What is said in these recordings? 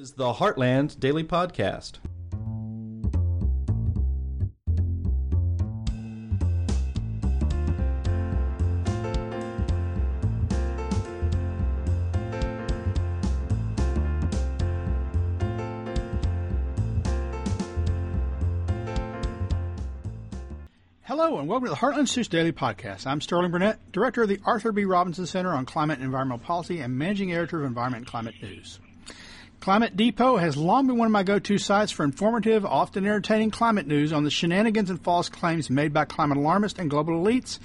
is the Heartland Daily Podcast. Hello and welcome to the Heartland Stooge Daily Podcast. I'm Sterling Burnett, Director of the Arthur B. Robinson Center on Climate and Environmental Policy and Managing Editor of Environment and Climate News. Climate Depot has long been one of my go-to sites for informative, often entertaining climate news on the shenanigans and false claims made by climate alarmists and global elites,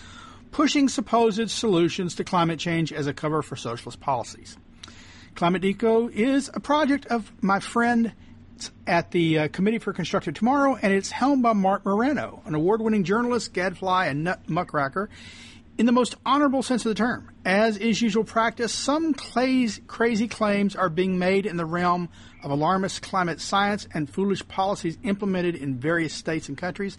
pushing supposed solutions to climate change as a cover for socialist policies. Climate Depot is a project of my friend at the uh, Committee for Constructive Tomorrow, and it's helmed by Mark Morano, an award-winning journalist, gadfly, and nut muckraker in the most honorable sense of the term. As is usual practice, some crazy claims are being made in the realm of alarmist climate science and foolish policies implemented in various states and countries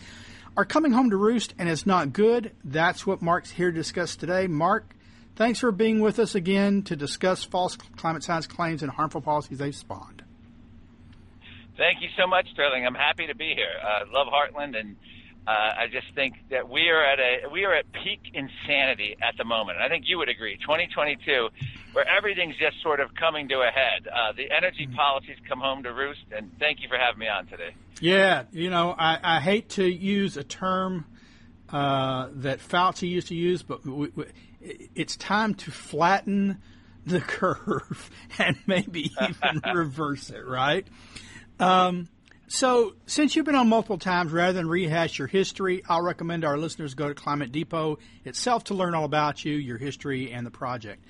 are coming home to roost and it's not good. That's what Mark's here to discuss today. Mark, thanks for being with us again to discuss false climate science claims and harmful policies they've spawned. Thank you so much, Sterling. I'm happy to be here. I uh, love Heartland and uh, I just think that we are at a we are at peak insanity at the moment. I think you would agree. 2022, where everything's just sort of coming to a head. Uh, the energy mm-hmm. policies come home to roost. And thank you for having me on today. Yeah, you know, I, I hate to use a term uh, that Fauci used to use, but we, we, it's time to flatten the curve and maybe even reverse it. Right. Um, so, since you've been on multiple times, rather than rehash your history, I'll recommend our listeners go to Climate Depot itself to learn all about you, your history, and the project.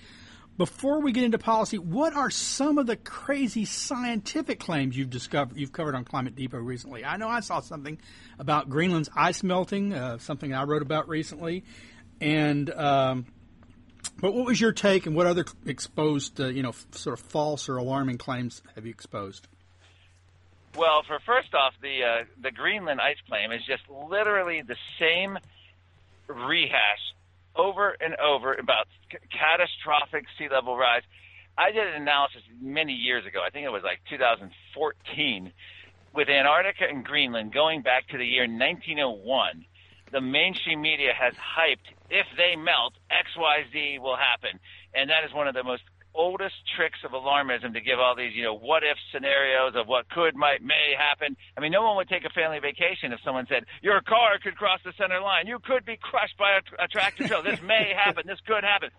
Before we get into policy, what are some of the crazy scientific claims you've discovered you've covered on Climate Depot recently? I know I saw something about Greenland's ice melting, uh, something I wrote about recently, and um, but what was your take, and what other exposed, uh, you know, f- sort of false or alarming claims have you exposed? Well, for first off, the uh, the Greenland ice claim is just literally the same rehash over and over about c- catastrophic sea level rise. I did an analysis many years ago. I think it was like 2014 with Antarctica and Greenland going back to the year 1901. The mainstream media has hyped if they melt, XYZ will happen. And that is one of the most oldest tricks of alarmism to give all these, you know, what if scenarios of what could, might, may happen. I mean, no one would take a family vacation if someone said, your car could cross the center line. You could be crushed by a, a tractor trailer. This may happen. This could happen.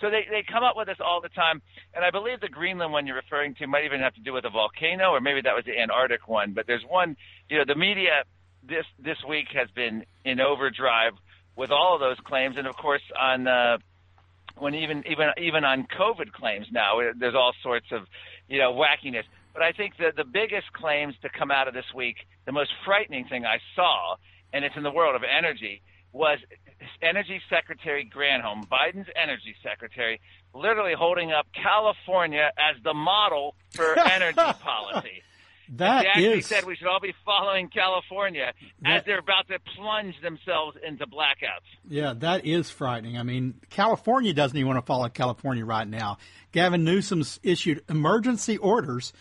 So they, they come up with this all the time. And I believe the Greenland one you're referring to might even have to do with a volcano, or maybe that was the Antarctic one. But there's one, you know, the media this, this week has been in overdrive with all of those claims. And of course, on, uh, when even even even on COVID claims now, eh, there's all sorts of you know wackiness. But I think that the biggest claims to come out of this week, the most frightening thing I saw, and it's in the world of energy, was Energy Secretary Granholm, Biden's Energy Secretary, literally holding up California as the model for energy policy. That they actually is, said we should all be following California that, as they're about to plunge themselves into blackouts. Yeah, that is frightening. I mean, California doesn't even want to follow California right now. Gavin Newsom's issued emergency orders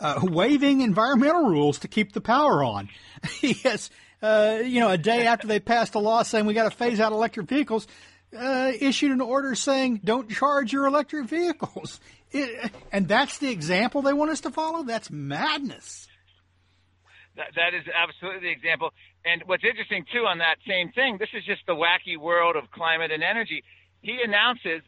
uh, waiving environmental rules to keep the power on. he has, uh, you know, a day after they passed a law saying we got to phase out electric vehicles, uh, issued an order saying don't charge your electric vehicles. It, and that's the example they want us to follow? That's madness. That, that is absolutely the example. And what's interesting, too, on that same thing, this is just the wacky world of climate and energy. He announces,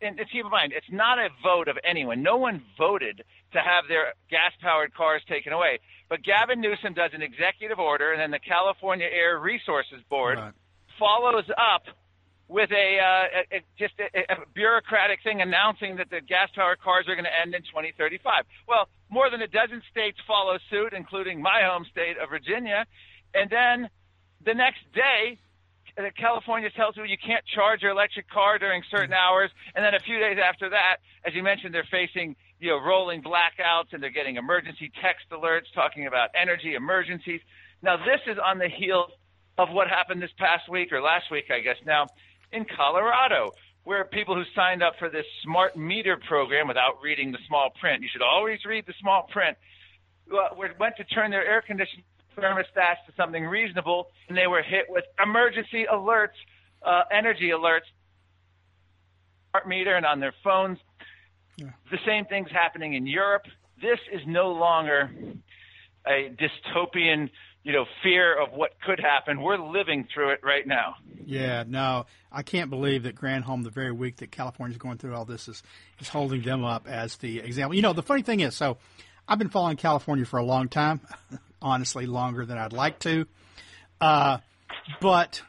and keep in mind, it's not a vote of anyone. No one voted to have their gas powered cars taken away. But Gavin Newsom does an executive order, and then the California Air Resources Board right. follows up with a, uh, a, a just a, a, bureaucratic thing announcing that the gas-powered cars are going to end in 2035. Well, more than a dozen states follow suit, including my home state of Virginia, and then the next day, California tells you you can't charge your electric car during certain hours, and then a few days after that, as you mentioned, they're facing you know rolling blackouts and they're getting emergency text alerts talking about energy emergencies. Now, this is on the heels of what happened this past week or last week, I guess. Now, in Colorado, where people who signed up for this smart meter program without reading the small print, you should always read the small print, went to turn their air conditioning thermostats to something reasonable, and they were hit with emergency alerts, uh, energy alerts, smart meter, and on their phones. Yeah. The same thing's happening in Europe. This is no longer a dystopian, you know, fear of what could happen. We're living through it right now. Yeah, no, I can't believe that Granholm, the very week that California's going through all this, is is holding them up as the example. You know, the funny thing is, so I've been following California for a long time, honestly, longer than I'd like to, uh, but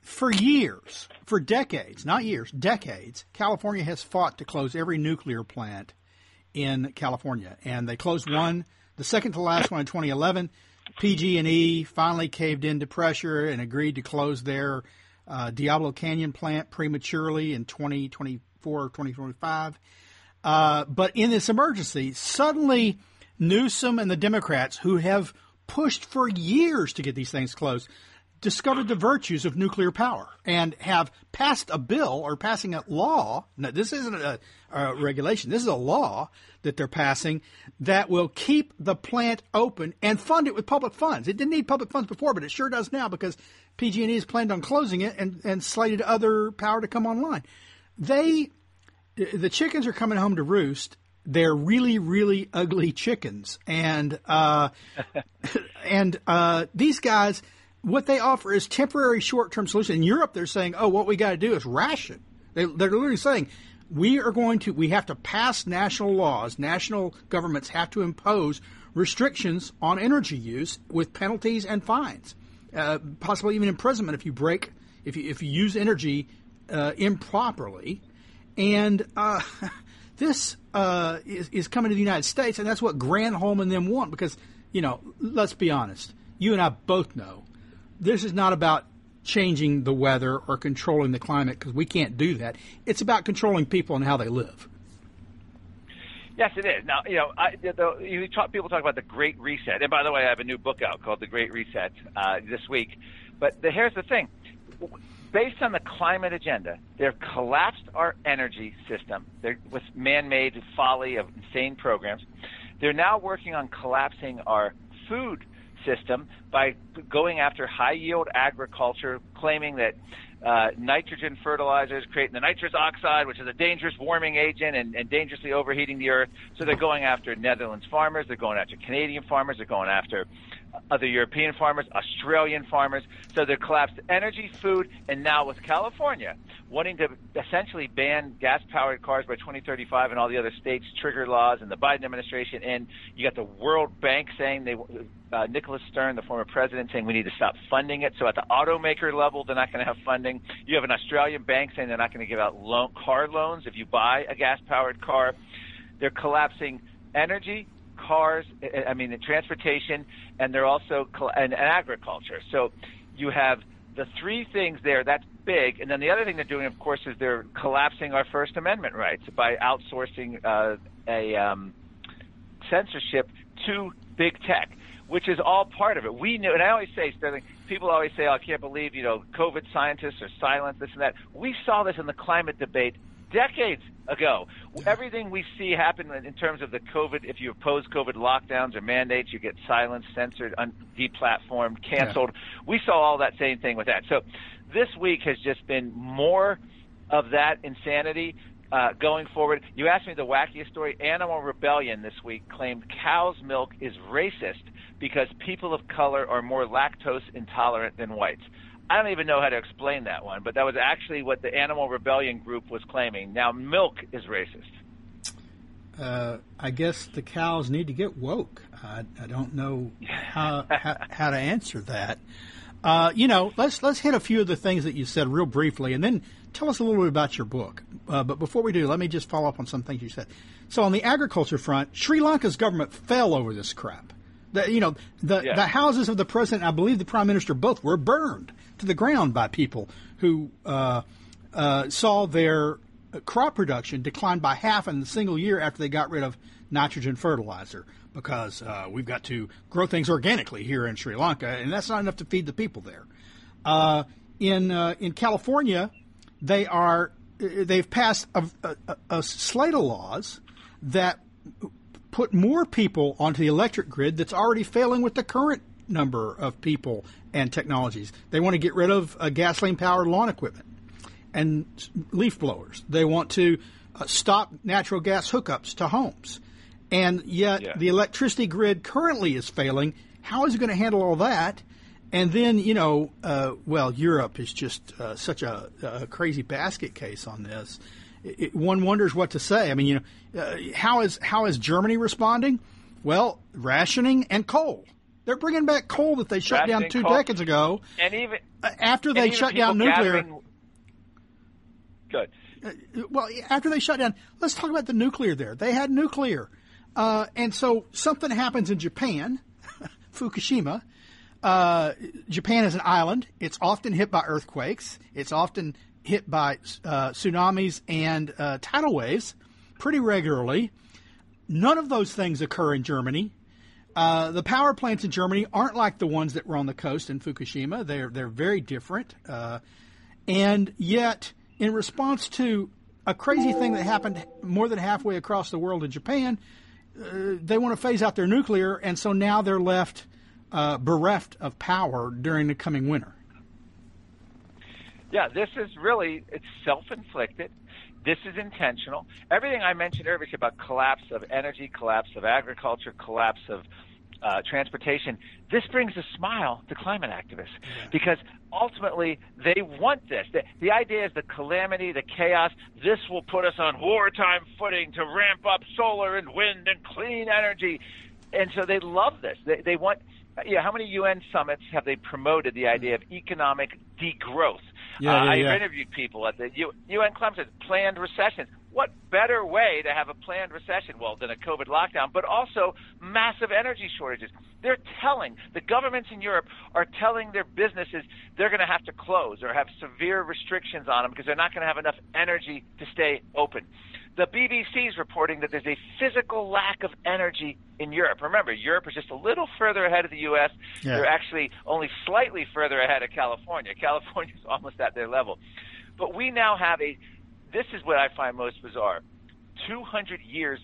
for years, for decades, not years, decades, California has fought to close every nuclear plant in California, and they closed one, the second to last one in 2011. PG&E finally caved into pressure and agreed to close their uh, Diablo Canyon plant prematurely in 2024 or 2025. Uh, but in this emergency, suddenly Newsom and the Democrats, who have pushed for years to get these things closed, discovered the virtues of nuclear power and have passed a bill or passing a law. Now, this isn't a, a, regulation. This is a law that they're passing that will keep the plant open and fund it with public funds. It didn't need public funds before, but it sure does now because PG&E has planned on closing it and, and slated other power to come online. They, the chickens are coming home to roost. They're really, really ugly chickens, and uh, and uh, these guys what they offer is temporary short-term solution. In Europe, they're saying, "Oh, what we got to do is ration." They, they're literally saying, "We are going to we have to pass national laws. National governments have to impose restrictions on energy use with penalties and fines, uh, possibly even imprisonment if you break if you if you use energy uh, improperly." And uh, this uh, is, is coming to the United States, and that's what Granholm and them want because you know, let's be honest. You and I both know this is not about changing the weather or controlling the climate because we can't do that. It's about controlling people and how they live. Yes, it is. Now, you know, I, the, you talk, people talk about the Great Reset, and by the way, I have a new book out called The Great Reset uh, this week. But the, here's the thing: based on the climate agenda, they've collapsed our energy system they're, with man-made folly of insane programs. They're now working on collapsing our food system by going after high yield agriculture, claiming that uh, nitrogen fertilizers creating the nitrous oxide, which is a dangerous warming agent and, and dangerously overheating the earth. So they're going after Netherlands farmers, they're going after Canadian farmers, they're going after other European farmers, Australian farmers. So they're collapsed energy, food, and now with California wanting to essentially ban gas-powered cars by 2035 and all the other states trigger laws and the Biden administration. And you got the World Bank saying they, uh, Nicholas Stern, the former president, saying we need to stop funding it. So at the automaker level, they're not going to have funding. You have an Australian bank saying they're not going to give out loan, car loans if you buy a gas-powered car. They're collapsing energy, cars, I mean, the transportation, and they're also and, and agriculture. So you have the three things there. That's big. And then the other thing they're doing, of course, is they're collapsing our First Amendment rights by outsourcing uh, a um, censorship to big tech, which is all part of it. We knew, and I always say, Sterling, people always say, oh, I can't believe, you know, COVID scientists are silent, this and that. We saw this in the climate debate decades ago. Everything we see happen in terms of the COVID, if you oppose COVID lockdowns or mandates, you get silenced, censored, un- deplatformed, canceled. Yeah. We saw all that same thing with that. So this week has just been more of that insanity uh, going forward. You asked me the wackiest story. Animal Rebellion this week claimed cow's milk is racist because people of color are more lactose intolerant than whites. I don't even know how to explain that one, but that was actually what the Animal Rebellion group was claiming. Now, milk is racist. Uh, I guess the cows need to get woke. I, I don't know how, how, how to answer that. Uh, you know, let's let's hit a few of the things that you said real briefly, and then tell us a little bit about your book. Uh, but before we do, let me just follow up on some things you said. So, on the agriculture front, Sri Lanka's government fell over this crap. The, you know, the yeah. the houses of the president, I believe the prime minister, both were burned to the ground by people who uh, uh, saw their crop production decline by half in a single year after they got rid of nitrogen fertilizer because uh, we've got to grow things organically here in Sri Lanka, and that's not enough to feed the people there. Uh, in uh, in California, they are they've passed a, a, a slate of laws that put more people onto the electric grid that's already failing with the current number of people and technologies. They want to get rid of uh, gasoline powered lawn equipment and leaf blowers. They want to uh, stop natural gas hookups to homes. And yet Yeah. the electricity grid currently is failing. How is it going to handle all that? And then, you know, uh, well, Europe is just uh, such a, a crazy basket case on this. It, one wonders what to say. I mean, you know, uh, how is how is Germany responding? Well, rationing and coal. They're bringing back coal that they shut down two coal. decades ago. And even Uh, After they even shut down nuclear, gathering- Good. well, after they shut down, let's talk about the nuclear there. They had nuclear. Uh, and so something happens in Japan, Fukushima. Uh, Japan is an island. It's often hit by earthquakes. It's often hit by uh, tsunamis and uh, tidal waves pretty regularly. None of those things occur in Germany. Uh, the power plants in Germany aren't like the ones that were on the coast in Fukushima. They're they're very different. Uh, and yet, in response to a crazy thing that happened more than halfway across the world in Japan, uh, they want to phase out their nuclear, and so now they're left uh, bereft of power during the coming winter. Yeah, this is really it's self-inflicted. This is intentional. Everything I mentioned earlier about collapse of energy, collapse of agriculture, collapse of uh, transportation. This brings a smile to climate activists because ultimately they want this. The, the idea is the calamity, the chaos. This will put us on wartime footing to ramp up solar and wind and clean energy, and so they love this. They, they want. Yeah, how many UN summits have they promoted the idea of economic degrowth? Yeah, uh, yeah, I've yeah. interviewed people at the U- UN says planned recessions. What better way to have a planned recession, well, than a COVID lockdown, but also massive energy shortages? They're telling, the governments in Europe are telling their businesses they're going to have to close or have severe restrictions on them because they're not going to have enough energy to stay open. The BBC is reporting that there's a physical lack of energy in Europe. Remember, Europe is just a little further ahead of the U.S. Yeah. They're actually only slightly further ahead of California. California is almost at their level. But we now have a this is what I find most bizarre. 200 years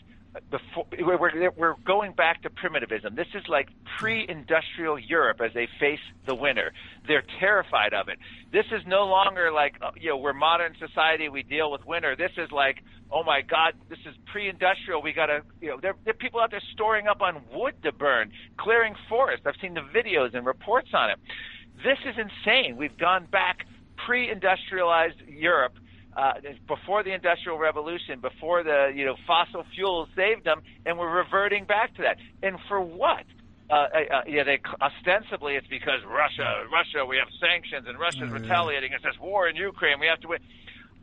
before we're, we're, going back to primitivism. This is like pre-industrial Europe as they face the winter. They're terrified of it. This is no longer like uh, you know we're modern society. We deal with winter. This is like oh my God, this is pre-industrial. We got to you know there, there are people out there storing up on wood to burn, clearing forests. I've seen the videos and reports on it. This is insane. We've gone back pre-industrialized Europe uh, before the Industrial Revolution, before the you know fossil fuels saved them, and we're reverting back to that. And for what? Uh, uh, yeah, they ostensibly it's because Russia, Russia, we have sanctions, and Russia's retaliating. It's this war in Ukraine. We have to win.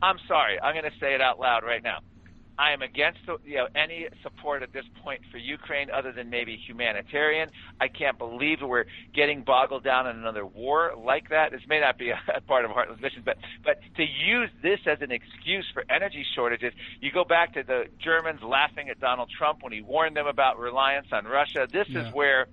I'm sorry. I'm going to say it out loud right now. I am against you know any support at this point for Ukraine other than maybe humanitarian. I can't believe we're getting boggled down in another war like that. This may not be a, part of Heartland's Mission, but but to use this as an excuse for energy shortages, you go back to the Germans laughing at Donald Trump when he warned them about reliance on Russia. This Yeah. is where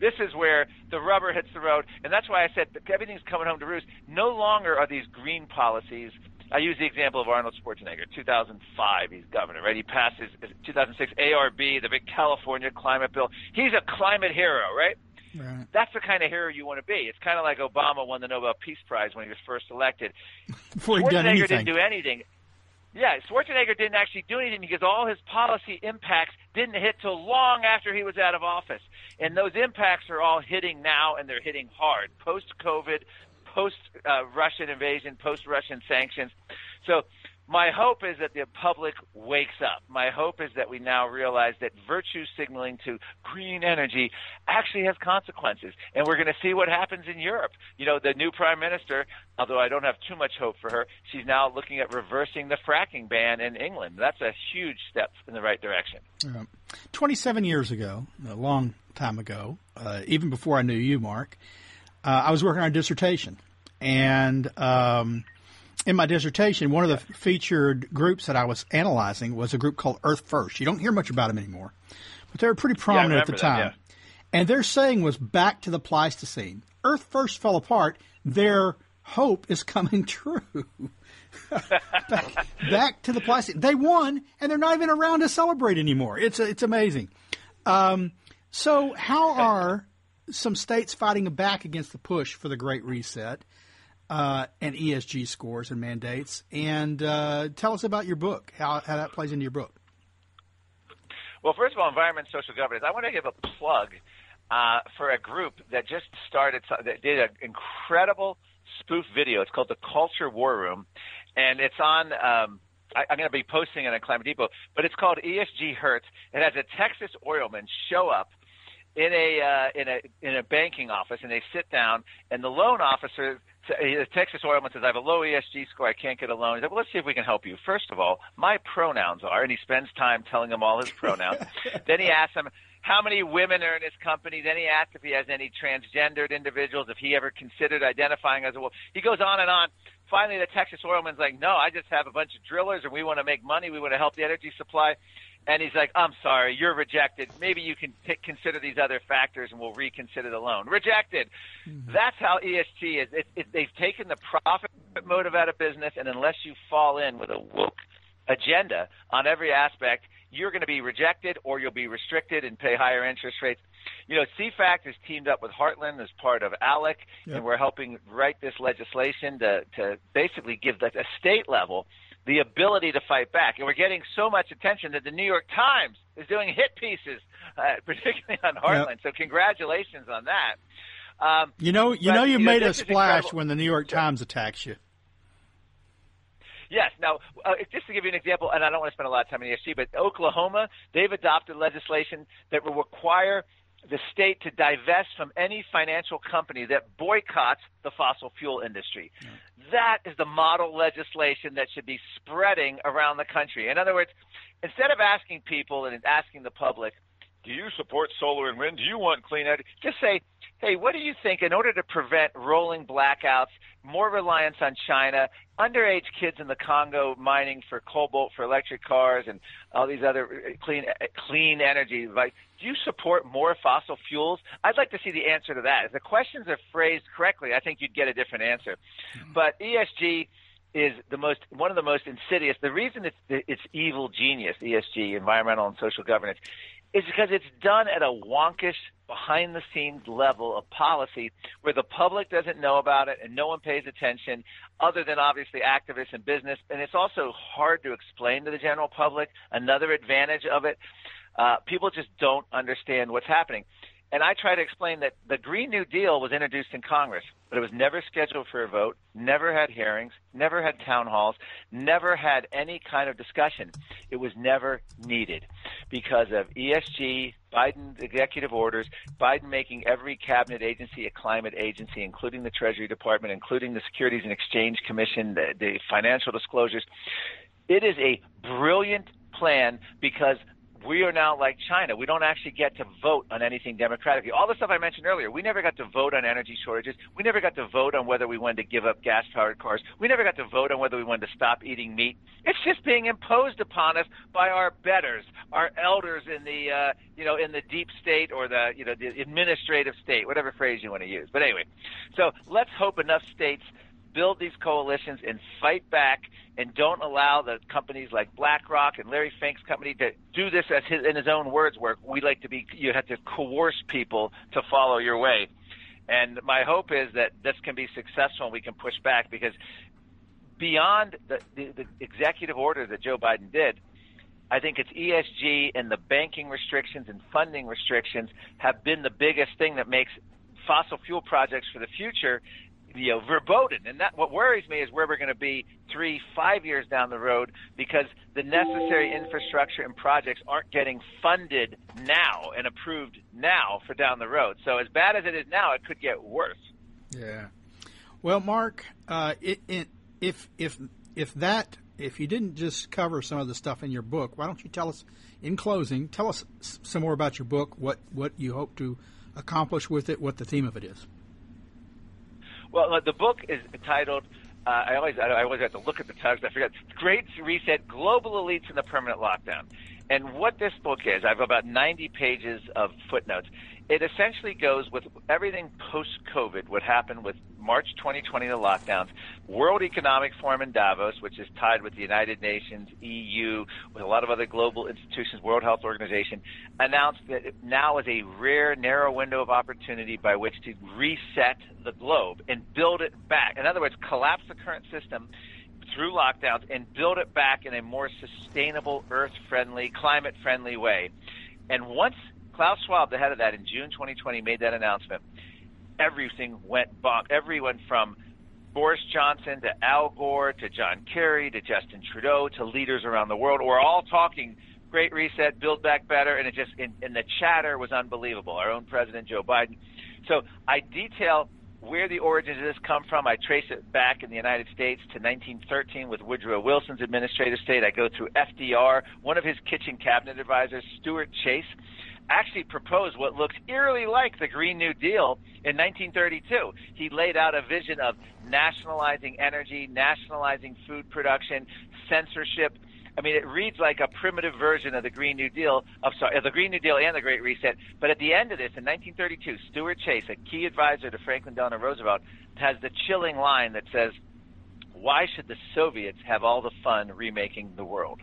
this is where the rubber hits the road, and that's why I said everything's coming home to roost. No longer are these green policies. I use the example of Arnold Schwarzenegger, 2005. He's governor, right? He passed his 2006 ARB, the big California climate bill. He's a climate hero, right? Right. That's the kind of hero you want to be. It's kind of like Obama won the Nobel Peace Prize when he was first elected. Before he'd done Schwarzenegger anything. didn't do anything. Yeah, Schwarzenegger didn't actually do anything because all his policy impacts didn't hit till long after he was out of office. And those impacts are all hitting now, and they're hitting hard post COVID, post uh, Russian invasion, post Russian sanctions. So, my hope is that the public wakes up. My hope is that we now realize that virtue signaling to green energy actually has consequences. And we're going to see what happens in Europe. You know, the new prime minister, although I don't have too much hope for her, she's now looking at reversing the fracking ban in England. That's a huge step in the right direction. Yeah. 27 years ago, a long time ago, uh, even before I knew you, Mark, uh, I was working on a dissertation. And um, in my dissertation, one of the featured groups that I was analyzing was a group called Earth First. You don't hear much about them anymore, but they were pretty prominent at the time. And their saying was back to the Pleistocene. Earth First fell apart. Their hope is coming true. back, back, to the Pleistocene. They won, and they're not even around to celebrate anymore. It's it's amazing. Um, so, how are some states fighting back against the push for the Great Reset uh, and ESG scores and mandates? And uh, tell us about your book, how, how that plays into your book. Well, first of all, environment social governance. I want to give a plug uh, for a group that just started, that did an incredible spoof video. It's called the Culture War Room, and it's on. Um, I, I'm going to be posting it on Climate Depot, but it's called ESG Hurts. It has a Texas oilman show up in a uh, in a in a banking office, and they sit down, and the loan officer the Texas Oilman says, I have a low ESG score. I can't get a loan. He said, well, let's see if we can help you. First of all, my pronouns are, and he spends time telling them all his pronouns. then he asks them, how many women are in his company. Then he asks if he has any transgendered individuals, if he ever considered identifying as a woman. He goes on and on. Finally, the Texas Oilman's like, no, I just have a bunch of drillers and we want to make money. We want to help the energy supply. And he's like, I'm sorry, you're rejected. Maybe you can t- consider these other factors and we'll reconsider the loan. Rejected. Mm-hmm. That's how ESG is. It, it, they've taken the profit motive out of business, and unless you fall in with a woke agenda on every aspect, you're going to be rejected or you'll be restricted and pay higher interest rates. You know, CFACT has teamed up with Heartland as part of ALEC, yep. and we're helping write this legislation to, to basically give the a state level the ability to fight back. And we're getting so much attention that the New York Times is doing hit pieces, uh, particularly on Heartland. Yep. So congratulations on that. Um, you know, you but, know, you, you made know, a splash when the New York Times attacks you. Yes. Now, uh, just to give you an example, and I don't want to spend a lot of time on ESG, but Oklahoma, they've adopted legislation that will require the state to divest from any financial company that boycotts the fossil fuel industry. That is the model legislation that should be spreading around the country. In other words, instead of asking people and asking the public, do you support solar and wind? Do you want clean energy? Just say, hey, what do you think in order to prevent rolling blackouts, more reliance on China, underage kids in the Congo mining for cobalt for electric cars and all these other uh, clean uh, clean energy, like do you support more fossil fuels? I'd like to see the answer to that. If the questions are phrased correctly, I think you'd get a different answer. Mm-hmm. But ESG is the most one of the most insidious. The reason it's it's evil genius, ESG, environmental and social governance, is because it's done at a wonkish, behind the scenes level of policy where the public doesn't know about it and no one pays attention other than obviously activists and business. And it's also hard to explain to the general public. Another advantage of it, uh, people just don't understand what's happening. And I try to explain that the Green New Deal was introduced in Congress, but it was never scheduled for a vote, never had hearings, never had town halls, never had any kind of discussion. It was never needed because of ESG, Biden's executive orders, Biden making every cabinet agency a climate agency, including the Treasury Department, including the Securities and Exchange Commission, the, the financial disclosures. It is a brilliant plan because we are now like China. We don't actually get to vote on anything democratically. All the stuff I mentioned earlier, we never got to vote on energy shortages. We never got to vote on whether we wanted to give up gas powered cars. We never got to vote on whether we wanted to stop eating meat. It's just being imposed upon us by our betters, our elders in the, uh, you know, in the deep state or the, you know, the administrative state, whatever phrase you want to use. But anyway, so let's hope enough states build these coalitions and fight back and don't allow the companies like BlackRock and Larry Fink's company to do this as his, in his own words where we like to be you have to coerce people to follow your way. And my hope is that this can be successful and we can push back because beyond the, the, the executive order that Joe Biden did, I think it's ESG and the banking restrictions and funding restrictions have been the biggest thing that makes fossil fuel projects for the future you know, verboten. And that what worries me is where we're going to be three, five years down the road because the necessary infrastructure and projects aren't getting funded now and approved now for down the road. So as bad as it is now, it could get worse. Yeah. Well, Mark, uh, it, it, if if if that if you didn't just cover some of the stuff in your book, why don't you tell us in closing? Tell us some more about your book. What what you hope to accomplish with it. What the theme of it is. Well, the book is titled. Uh, I always I always have to look at the titles. I forget. Great Reset: Global Elites in the Permanent Lockdown. And what this book is, I have about 90 pages of footnotes. It essentially goes with everything post COVID, what happened with March 2020, the lockdowns, World Economic Forum in Davos, which is tied with the United Nations, EU, with a lot of other global institutions, World Health Organization, announced that now is a rare, narrow window of opportunity by which to reset the globe and build it back. In other words, collapse the current system through lockdowns and build it back in a more sustainable, earth friendly, climate friendly way. And once Klaus Schwab, the head of that in June 2020, made that announcement, everything went bonk. Everyone from Boris Johnson to Al Gore to John Kerry to Justin Trudeau to leaders around the world were all talking great reset, build back better, and it just and, and the chatter was unbelievable. Our own President Joe Biden. So I detail where the origins of this come from. I trace it back in the United States to 1913 with Woodrow Wilson's administrative state. I go through FDR, one of his kitchen cabinet advisors, Stuart Chase, actually proposed what looks eerily like the Green New Deal in 1932. He laid out a vision of nationalizing energy, nationalizing food production, censorship. I mean, it reads like a primitive version of the Green New Deal. Of sorry, of the Green New Deal and the Great Reset. But at the end of this, in 1932, Stuart Chase, a key advisor to Franklin Delano Roosevelt, has the chilling line that says, "Why should the Soviets have all the fun remaking the world?"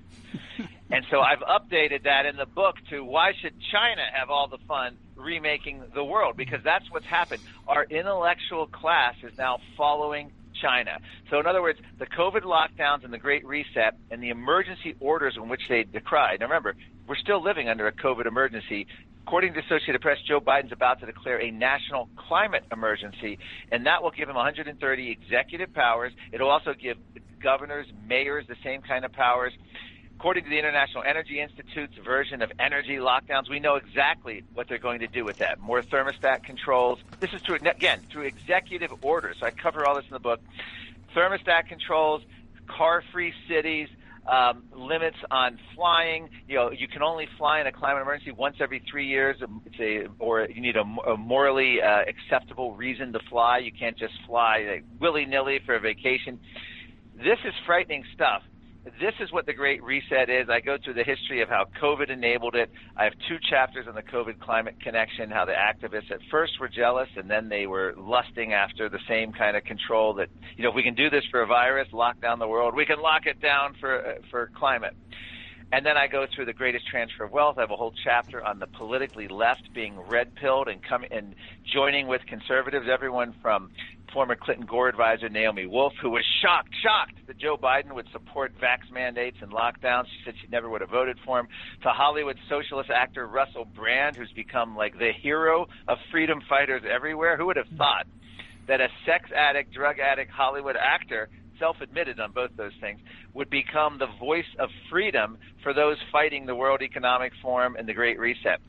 And so I've updated that in the book to why should China have all the fun remaking the world? Because that's what's happened. Our intellectual class is now following China. So in other words, the COVID lockdowns and the Great Reset and the emergency orders in which they decried. Now remember, we're still living under a COVID emergency. According to Associated Press, Joe Biden's about to declare a national climate emergency, and that will give him 130 executive powers. It'll also give governors, mayors the same kind of powers. According to the International Energy Institute's version of energy lockdowns, we know exactly what they're going to do with that. More thermostat controls. This is through, again, through executive orders. So I cover all this in the book. Thermostat controls, car-free cities, um, limits on flying. You know, you can only fly in a climate emergency once every three years, a, or you need a, a morally uh, acceptable reason to fly. You can't just fly like, willy-nilly for a vacation. This is frightening stuff this is what the Great Reset is. I go through the history of how COVID enabled it. I have two chapters on the COVID climate connection, how the activists at first were jealous and then they were lusting after the same kind of control that, you know, if we can do this for a virus, lock down the world, we can lock it down for, for climate. And then I go through the greatest transfer of wealth. I have a whole chapter on the politically left being red pilled and coming and joining with conservatives, everyone from former Clinton Gore advisor Naomi Wolf, who was shocked, shocked that Joe Biden would support vax mandates and lockdowns. She said she never would have voted for him. To Hollywood socialist actor Russell Brand, who's become like the hero of freedom fighters everywhere. Who would have thought that a sex addict, drug addict Hollywood actor self-admitted on both those things, would become the voice of freedom for those fighting the World Economic Forum and the Great Reset,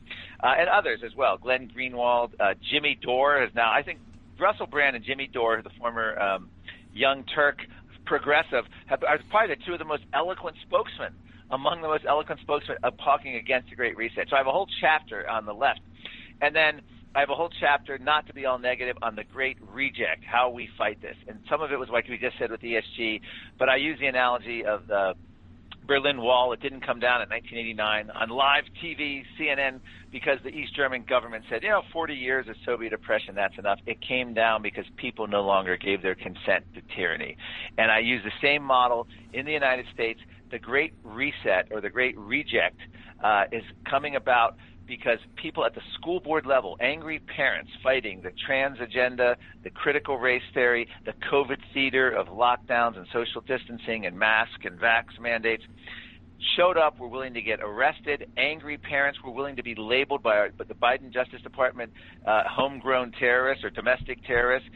uh, and others as well. Glenn Greenwald, uh, Jimmy Dore is now, I think, Russell Brand and Jimmy Dore, the former um, Young Turk progressive, have, are probably the two of the most eloquent spokesmen among the most eloquent spokesmen of talking against the Great Reset. So I have a whole chapter on the left, and then I have a whole chapter, not to be all negative, on the Great Reject, how we fight this. And some of it was like we just said with ESG, but I use the analogy of the Berlin Wall. It didn't come down in 1989 on live TV, CNN, because the East German government said, you know, 40 years of Soviet oppression, that's enough. It came down because people no longer gave their consent to tyranny. And I use the same model in the United States. The Great Reset or the Great Reject uh, is coming about because people at the school board level, angry parents fighting the trans agenda, the critical race theory, the COVID theater of lockdowns and social distancing and mask and vax mandates, showed up, were willing to get arrested. Angry parents were willing to be labeled by, our, the Biden Justice Department uh, homegrown terrorists or domestic terrorists.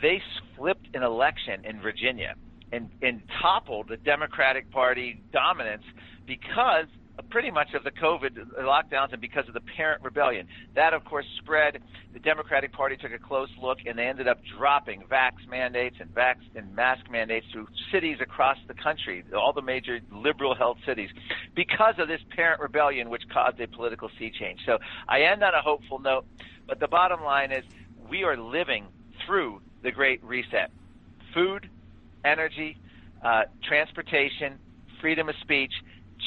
They flipped an election in Virginia and, and toppled the Democratic Party dominance because pretty much of the COVID lockdowns and because of the parent rebellion. That, of course, spread. The Democratic Party took a close look, and they ended up dropping vax mandates and vax and mask mandates through cities across the country, all the major liberal held cities, because of this parent rebellion, which caused a political sea change. So I end on a hopeful note, but the bottom line is we are living through the Great Reset. Food, energy, uh, transportation, freedom of speech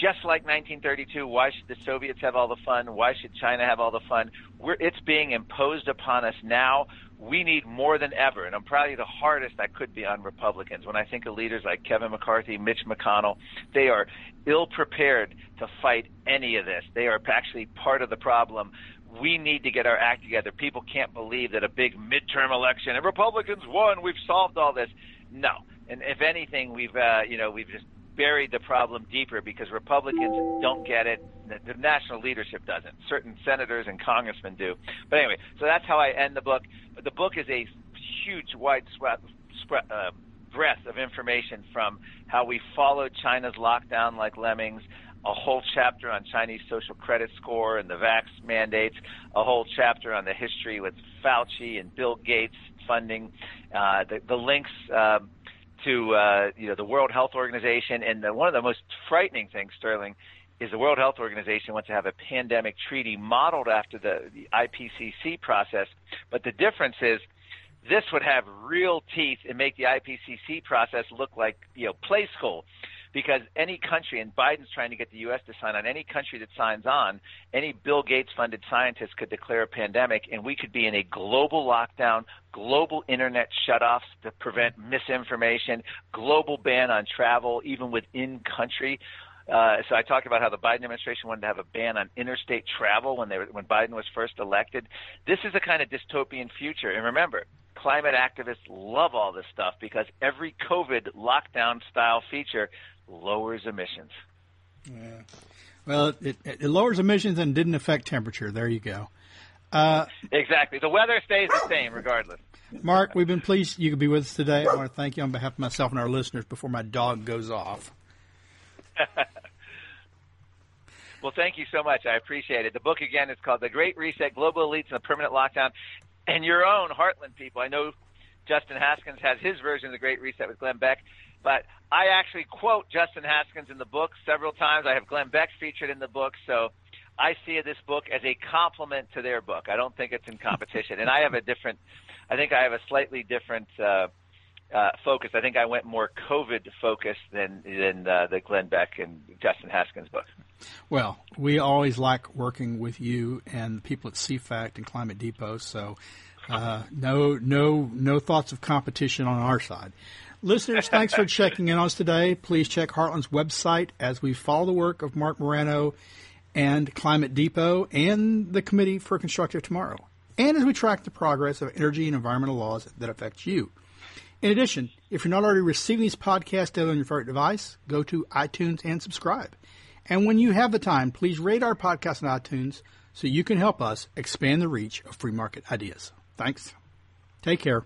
just like 1932. Why should the Soviets have all the fun? Why should China have all the fun? We're, it's being imposed upon us now. We need more than ever, and I'm probably the hardest I could be on Republicans. When I think of leaders like Kevin McCarthy, Mitch McConnell, they are ill prepared to fight any of this. They are actually part of the problem we need to get our act together. People can't believe that a big midterm election and Republicans won. We've solved all this. No, and if anything, we've uh, you know we've just buried the problem deeper because Republicans don't get it. The, national leadership doesn't. Certain senators and congressmen do. But anyway, so that's how I end the book. The book is a huge, wide sweat, spread, uh, breadth of information from how we followed China's lockdown like lemmings, a whole chapter on Chinese social credit score and the vax mandates, a whole chapter on the history with Fauci and Bill Gates funding, uh, the, the links uh, to uh, you know the World Health Organization, and the, one of the most frightening things, Sterling, is the World Health Organization wants to have a pandemic treaty modeled after the, the IPCC process, but the difference is this would have real teeth and make the IPCC process look like you know play school because any country, and Biden's trying to get the U.S. to sign on, any country that signs on, any Bill Gates funded scientist could declare a pandemic, and we could be in a global lockdown, global internet shutoffs to prevent misinformation, global ban on travel, even within country. Uh, so I talked about how the Biden administration wanted to have a ban on interstate travel when they were, when Biden was first elected. This is a kind of dystopian future. And remember, climate activists love all this stuff because every COVID lockdown style feature lowers emissions. Yeah. Well, it, it, lowers emissions and didn't affect temperature. There you go. Uh, exactly. The weather stays the same regardless. Mark, we've been pleased you could be with us today. I want to thank you on behalf of myself and our listeners before my dog goes off. well, thank you so much. I appreciate it. The book, again, is called The Great Reset Global Elites and the Permanent Lockdown. And your own Heartland people. I know Justin Haskins has his version of The Great Reset with Glenn Beck. But I actually quote Justin Haskins in the book several times. I have Glenn Beck featured in the book, so I see this book as a complement to their book. I don't think it's in competition, and I have a different. I think I have a slightly different uh, uh, focus. I think I went more COVID focused than than uh, the Glenn Beck and Justin Haskins book. Well, we always like working with you and the people at CFACT and Climate Depot. So, uh, no, no, no thoughts of competition on our side. Listeners, thanks for checking in on us today. Please check Heartland's website as we follow the work of Mark Morano and Climate Depot and the Committee for Constructive Tomorrow, and as we track the progress of energy and environmental laws that affect you. In addition, if you're not already receiving these podcasts daily on your favorite device, go to iTunes and subscribe. And when you have the time, please rate our podcast on iTunes so you can help us expand the reach of free market ideas. Thanks. Take care.